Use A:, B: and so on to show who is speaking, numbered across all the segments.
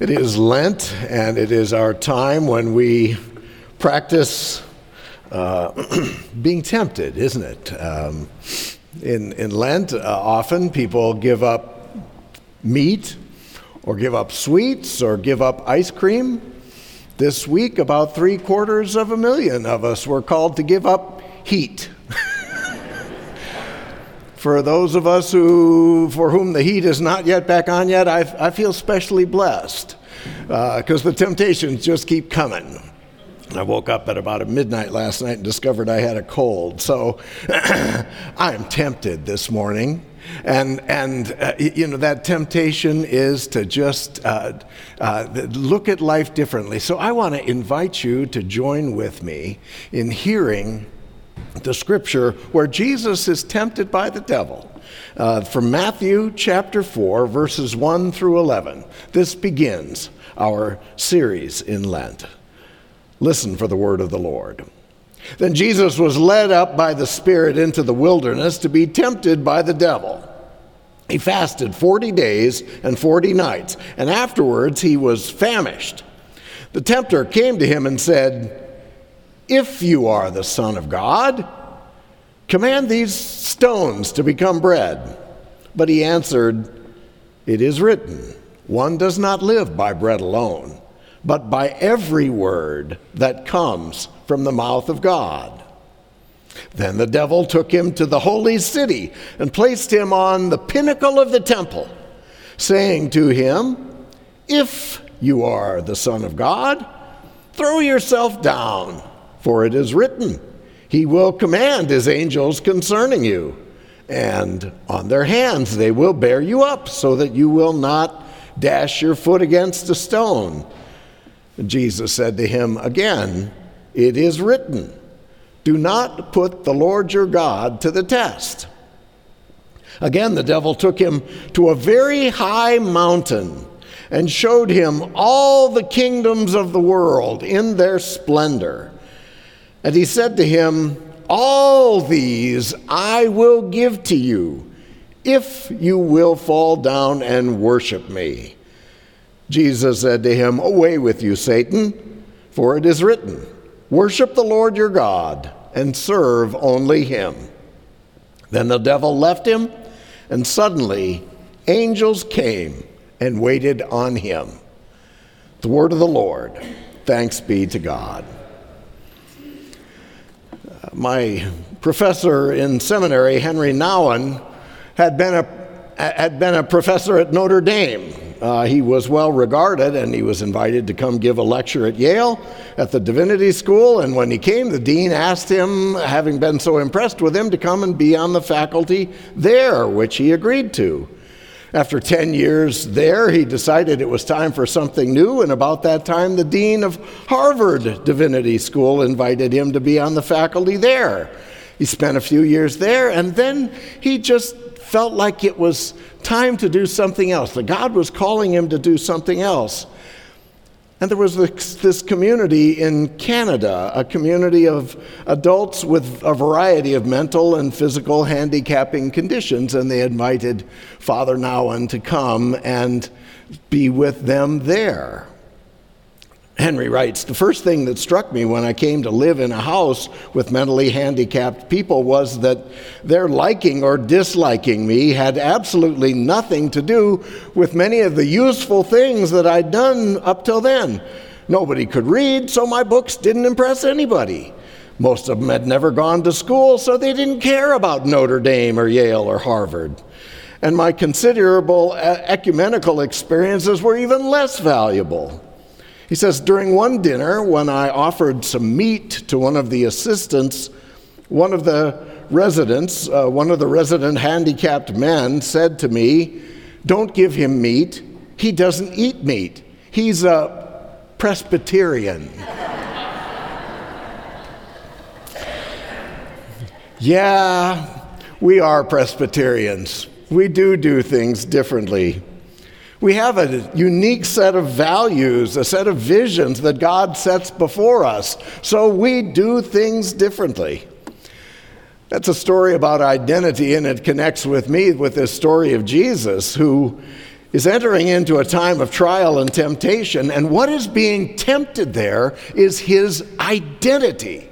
A: It is Lent, and it is our time when we practice uh, being tempted, isn't it? Um, in, in Lent, uh, often people give up meat, or give up sweets, or give up ice cream. This week, about three quarters of a million of us were called to give up heat. For those of us who, for whom the heat is not yet back on yet, I, I feel especially blessed because uh, the temptations just keep coming. I woke up at about midnight last night and discovered I had a cold. So I'm tempted this morning. And, and uh, you know, that temptation is to just uh, uh, look at life differently. So I want to invite you to join with me in hearing the scripture where Jesus is tempted by the devil. Uh, from Matthew chapter 4, verses 1 through 11. This begins our series in Lent. Listen for the word of the Lord. Then Jesus was led up by the Spirit into the wilderness to be tempted by the devil. He fasted 40 days and 40 nights, and afterwards he was famished. The tempter came to him and said, if you are the Son of God, command these stones to become bread. But he answered, It is written, one does not live by bread alone, but by every word that comes from the mouth of God. Then the devil took him to the holy city and placed him on the pinnacle of the temple, saying to him, If you are the Son of God, throw yourself down. For it is written, He will command His angels concerning you, and on their hands they will bear you up, so that you will not dash your foot against a stone. Jesus said to him again, It is written, Do not put the Lord your God to the test. Again, the devil took him to a very high mountain and showed him all the kingdoms of the world in their splendor. And he said to him, All these I will give to you if you will fall down and worship me. Jesus said to him, Away with you, Satan, for it is written, Worship the Lord your God and serve only him. Then the devil left him, and suddenly angels came and waited on him. The word of the Lord. Thanks be to God my professor in seminary, Henri Nouwen, had been a, had been a professor at Notre Dame. Uh, he was well regarded and he was invited to come give a lecture at Yale at the Divinity School. And when he came, the dean asked him, having been so impressed with him, to come and be on the faculty there, which he agreed to. After 10 years there, he decided it was time for something new, and about that time, the dean of Harvard Divinity School invited him to be on the faculty there. He spent a few years there, and then he just felt like it was time to do something else, that God was calling him to do something else. And there was this, this, community in Canada, a community of adults with a variety of mental and physical handicapping conditions, and they invited Father Nouwen to come and be with them there. Henri writes The first thing that struck me when I came to live in a house with mentally handicapped people was that their liking or disliking me had absolutely nothing to do with many of the useful things that I'd done up till then. Nobody could read, so my books didn't impress anybody. Most of them had never gone to school, so they didn't care about Notre Dame or Yale or Harvard. And my considerable uh, ecumenical experiences were even less valuable. He says, During one dinner, when I offered some meat to one of the assistants, one of the residents, uh, one of the resident handicapped men, said to me, Don't give him meat. He doesn't eat meat. He's a Presbyterian. yeah, we are Presbyterians. We do do things differently. We have a unique set of values, a set of visions that God sets before us. So we do things differently. That's a story about identity, and it connects with me with this story of Jesus, who is entering into a time of trial and temptation, and what is being tempted there is his identity,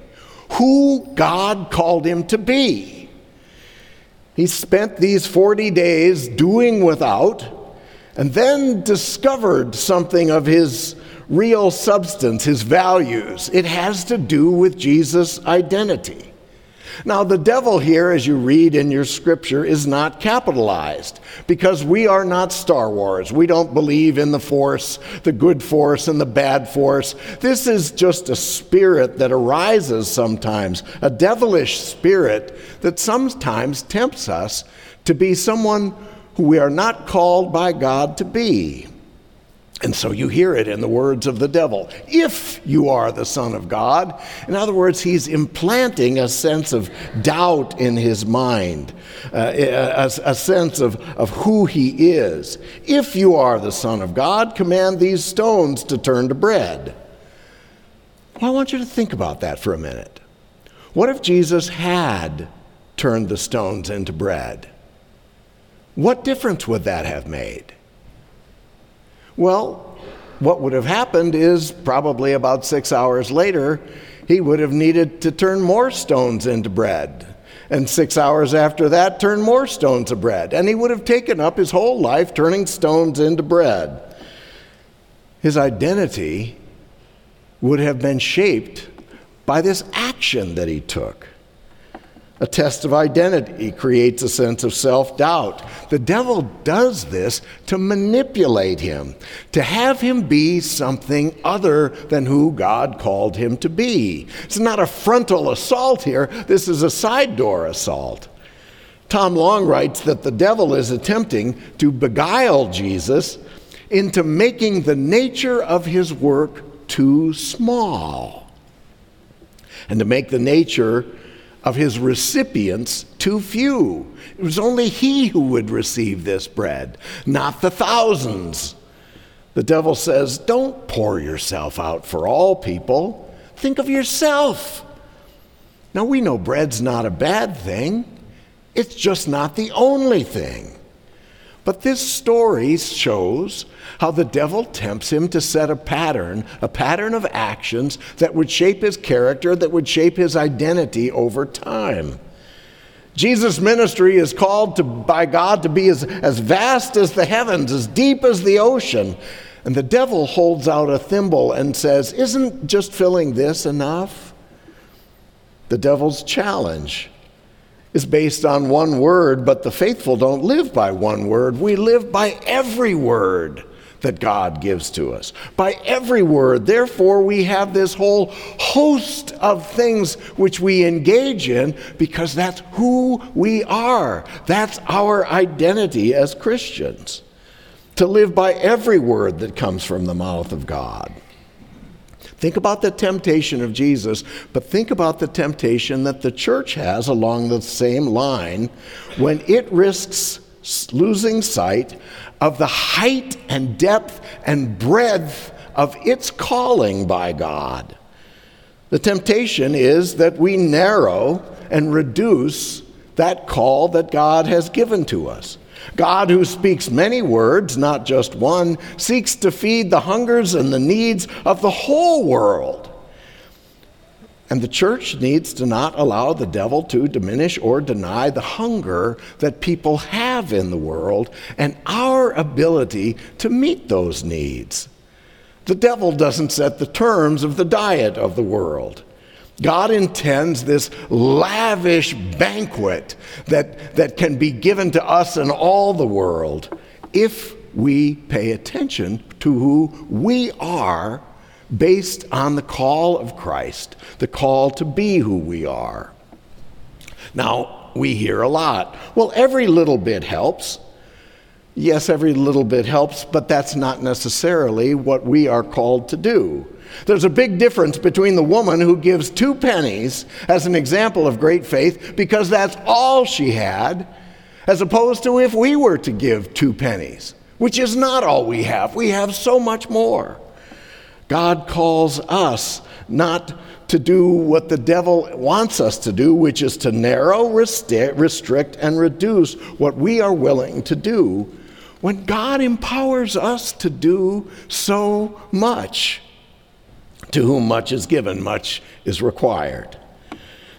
A: who God called him to be. He spent these 40 days doing without, and then discovered something of his real substance, his values. It has to do with Jesus' identity. Now, the devil here, as you read in your scripture, is not capitalized because we are not Star Wars. We don't believe in the force, the good force and the bad force. This is just a spirit that arises sometimes, a devilish spirit that sometimes tempts us to be someone who we are not called by God to be. And so you hear it in the words of the devil if you are the Son of God. In other words, he's implanting a sense of doubt in his mind, uh, a, a, sense of, of who he is. If you are the Son of God, command these stones to turn to bread. Well, I want you to think about that for a minute. What if Jesus had turned the stones into bread? What difference would that have made? Well, what would have happened is probably about six hours later, he would have needed to turn more stones into bread. And six hours after that, turn more stones to bread. And he would have taken up his whole life turning stones into bread. His identity would have been shaped by this action that he took. A test of identity creates a sense of self doubt. The devil does this to manipulate him, to have him be something other than who God called him to be. It's not a frontal assault here, this is a side door assault. Tom Long writes that the devil is attempting to beguile Jesus into making the nature of his work too small and to make the nature of his recipients too few. It was only he who would receive this bread, not the thousands. The devil says, Don't pour yourself out for all people. Think of yourself. Now, we know bread's not a bad thing, it's just not the only thing. But this story shows how the devil tempts him to set a pattern, a pattern of actions that would shape his character, that would shape his identity over time. Jesus' ministry is called to, by God to be as, as vast as the heavens, as deep as the ocean. And the devil holds out a thimble and says, Isn't just filling this enough? The devil's challenge is based on one word, but the faithful don't live by one word. We live by every word that God gives to us. By every word. Therefore, we have this whole host of things which we engage in because that's who we are. That's our identity as Christians. To live by every word that comes from the mouth of God. Think about the temptation of Jesus, but think about the temptation that the church has along the same line when it risks losing sight of the height and depth and breadth of its calling by God. The temptation is that we narrow and reduce that call that God has given to us. God, who speaks many words, not just one, seeks to feed the hungers and the needs of the whole world. And the church needs to not allow the devil to diminish or deny the hunger that people have in the world and our ability to meet those needs. The devil doesn't set the terms of the diet of the world. God intends this lavish banquet that, that can be given to us and all the world if we pay attention to who we are based on the call of Christ, the call to be who we are. Now, we hear a lot. Well, every little bit helps. Yes, every little bit helps, but that's not necessarily what we are called to do. There's a big difference between the woman who gives two pennies as an example of great faith because that's all she had, as opposed to if we were to give two pennies, which is not all we have. We have so much more. God calls us not to do what the devil wants us to do, which is to narrow, restrict, and reduce what we are willing to do when God empowers us to do so much. To whom much is given, much is required.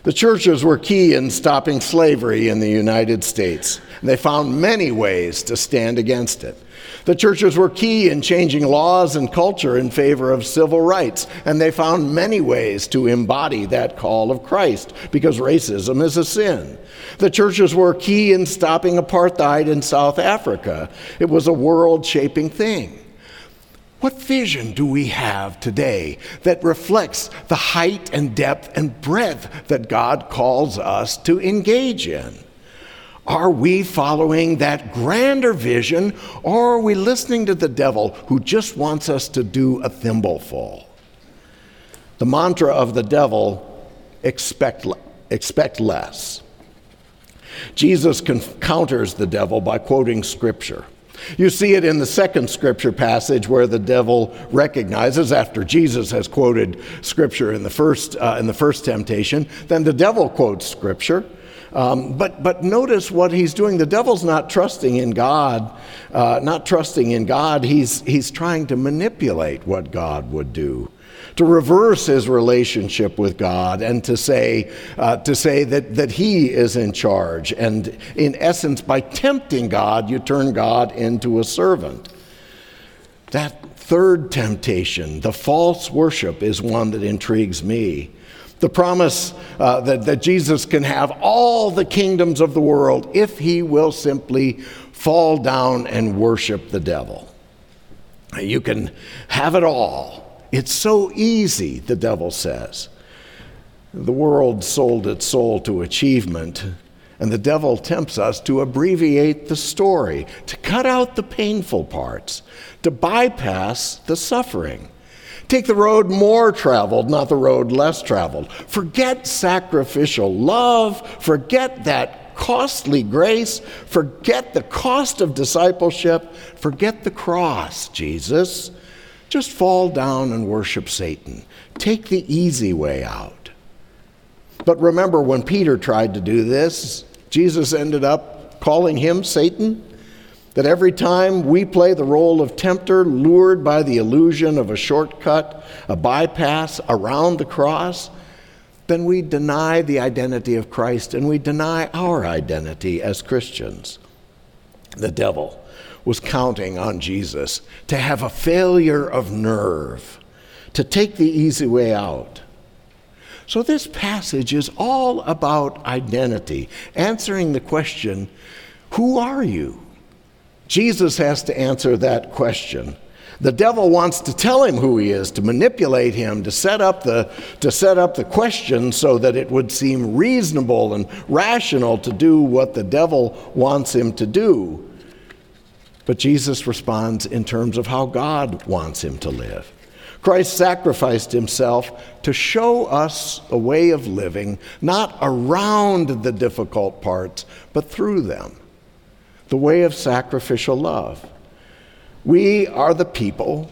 A: The churches were key in stopping slavery in the United States. And they found many ways to stand against it. The churches were key in changing laws and culture in favor of civil rights, and they found many ways to embody that call of Christ because racism is a sin. The churches were key in stopping apartheid in South Africa. It was a world shaping thing. What vision do we have today that reflects the height and depth and breadth that God calls us to engage in? Are we following that grander vision, or are we listening to the devil who just wants us to do a thimbleful? The mantra of the devil expect, expect less. Jesus counters the devil by quoting scripture. You see it in the second scripture passage where the devil recognizes, after Jesus has quoted scripture in the first, uh, in the first temptation, then the devil quotes scripture um, but, but notice what he's doing. The devil's not trusting in God, uh, not trusting in God. He's, he's trying to manipulate what God would do to reverse his relationship with God and to say, uh, to say that, that he is in charge. And in essence, by tempting God, you turn God into a servant. That third temptation, the false worship, is one that intrigues me. The promise uh, that, that Jesus can have all the kingdoms of the world if he will simply fall down and worship the devil. You can have it all. It's so easy, the devil says. The world sold its soul to achievement, and the devil tempts us to abbreviate the story, to cut out the painful parts, to bypass the suffering. Take the road more traveled, not the road less traveled. Forget sacrificial love. Forget that costly grace. Forget the cost of discipleship. Forget the cross, Jesus. Just fall down and worship Satan. Take the easy way out. But remember, when Peter tried to do this, Jesus ended up calling him Satan that every time we play the role of tempter, lured by the illusion of a shortcut, a bypass around the cross, then we deny the identity of Christ and we deny our identity as Christians. The devil was counting on Jesus to have a failure of nerve, to take the easy way out. So, this passage is all about identity, answering the question who are you? Jesus has to answer that question. The devil wants to tell him who he is, to manipulate him, to set up the, to set up the question so that it would seem reasonable and rational to do what the devil wants him to do. But Jesus responds in terms of how God wants him to live. Christ sacrificed himself to show us a way of living, not around the difficult parts, but through them the way of sacrificial love. We are the people,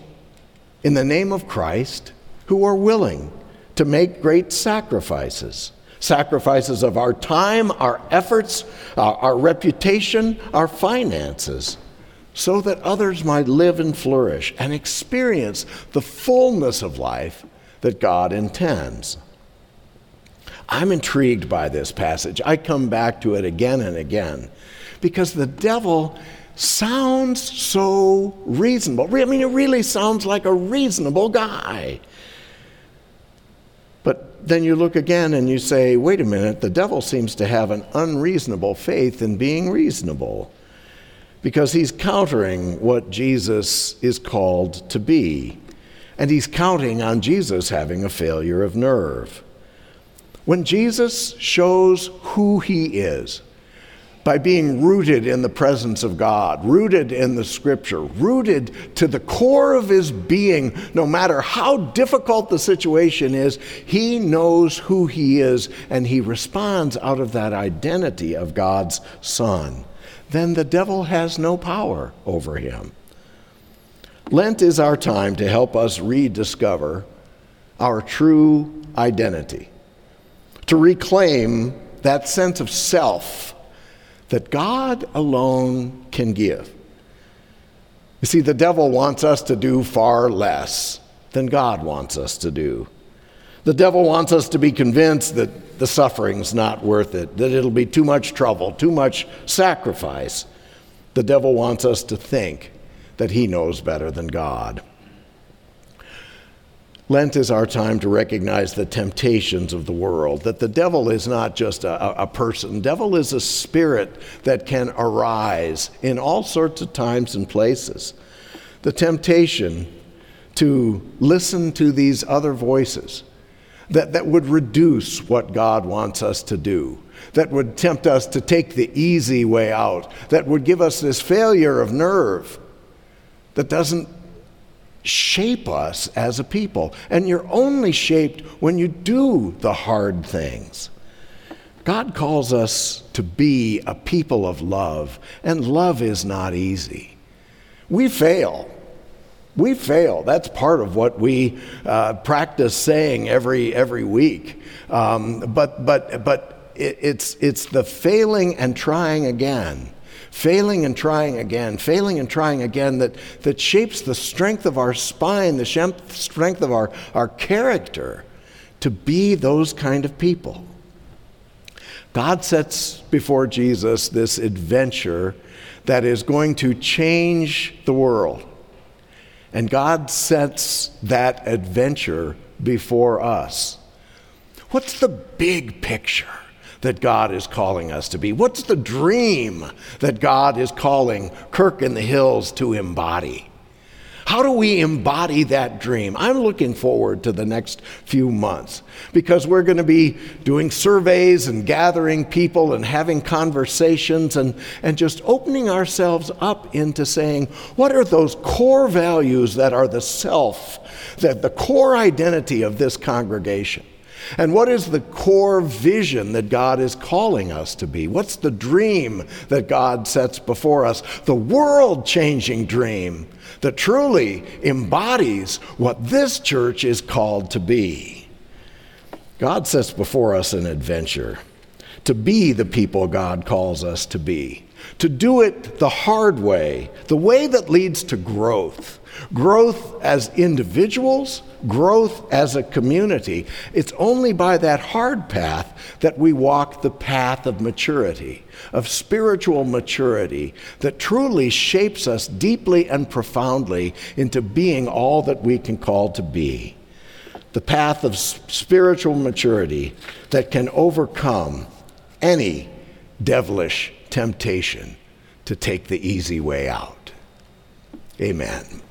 A: in the name of Christ, who are willing to make great sacrifices sacrifices of our time, our efforts, our, our reputation, our finances so that others might live and flourish and experience the fullness of life that God intends. I'm intrigued by this passage. I come back to it again and again because the devil sounds so reasonable. I mean, he really sounds like a reasonable guy. But then you look again and you say, wait a minute, the devil seems to have an unreasonable faith in being reasonable because he's countering what Jesus is called to be. And he's counting on Jesus having a failure of nerve. When Jesus shows who he is, by being rooted in the presence of God, rooted in the scripture, rooted to the core of his being, no matter how difficult the situation is, he knows who he is and he responds out of that identity of God's Son. Then the devil has no power over him. Lent is our time to help us rediscover our true identity, to reclaim that sense of self that God alone can give. You see, the devil wants us to do far less than God wants us to do. The devil wants us to be convinced that the suffering's not worth it, that it'll be too much trouble, too much sacrifice. The devil wants us to think that he knows better than God. Lent is our time to recognize the temptations of the world, that the devil is not just a, a person. Devil is a spirit that can arise in all sorts of times and places. The temptation to listen to these other voices that, that would reduce what God wants us to do, that would tempt us to take the easy way out, that would give us this failure of nerve that doesn't shape us as a people. And you're only shaped when you do the hard things. God calls us to be a people of love, and love is not easy. We fail. We fail. That's part of what we uh, practice saying every, every week. Um, but but, but it, it's, it's the failing and trying again failing and trying again, failing and trying again, that, that shapes the strength of our spine, the strength of our, our character to be those kind of people. God sets before Jesus this adventure that is going to change the world. And God sets that adventure before us. What's the big picture? That God is calling us to be? What's the dream that God is calling Kirk in the Hills to embody? How do we embody that dream? I'm looking forward to the next few months because we're going to be doing surveys and gathering people and having conversations and, and just opening ourselves up into saying, what are those core values that are the self, that the core identity of this congregation? And what is the core vision that God is calling us to be? What's the dream that God sets before us? The world changing dream that truly embodies what this church is called to be. God sets before us an adventure to be the people God calls us to be, to do it the hard way, the way that leads to growth growth as individuals, growth as a community. It's only by that hard path that we walk the path of maturity, of spiritual maturity, that truly shapes us deeply and profoundly into being all that we can call to be. The path of spiritual maturity that can overcome any devilish temptation to take the easy way out. Amen.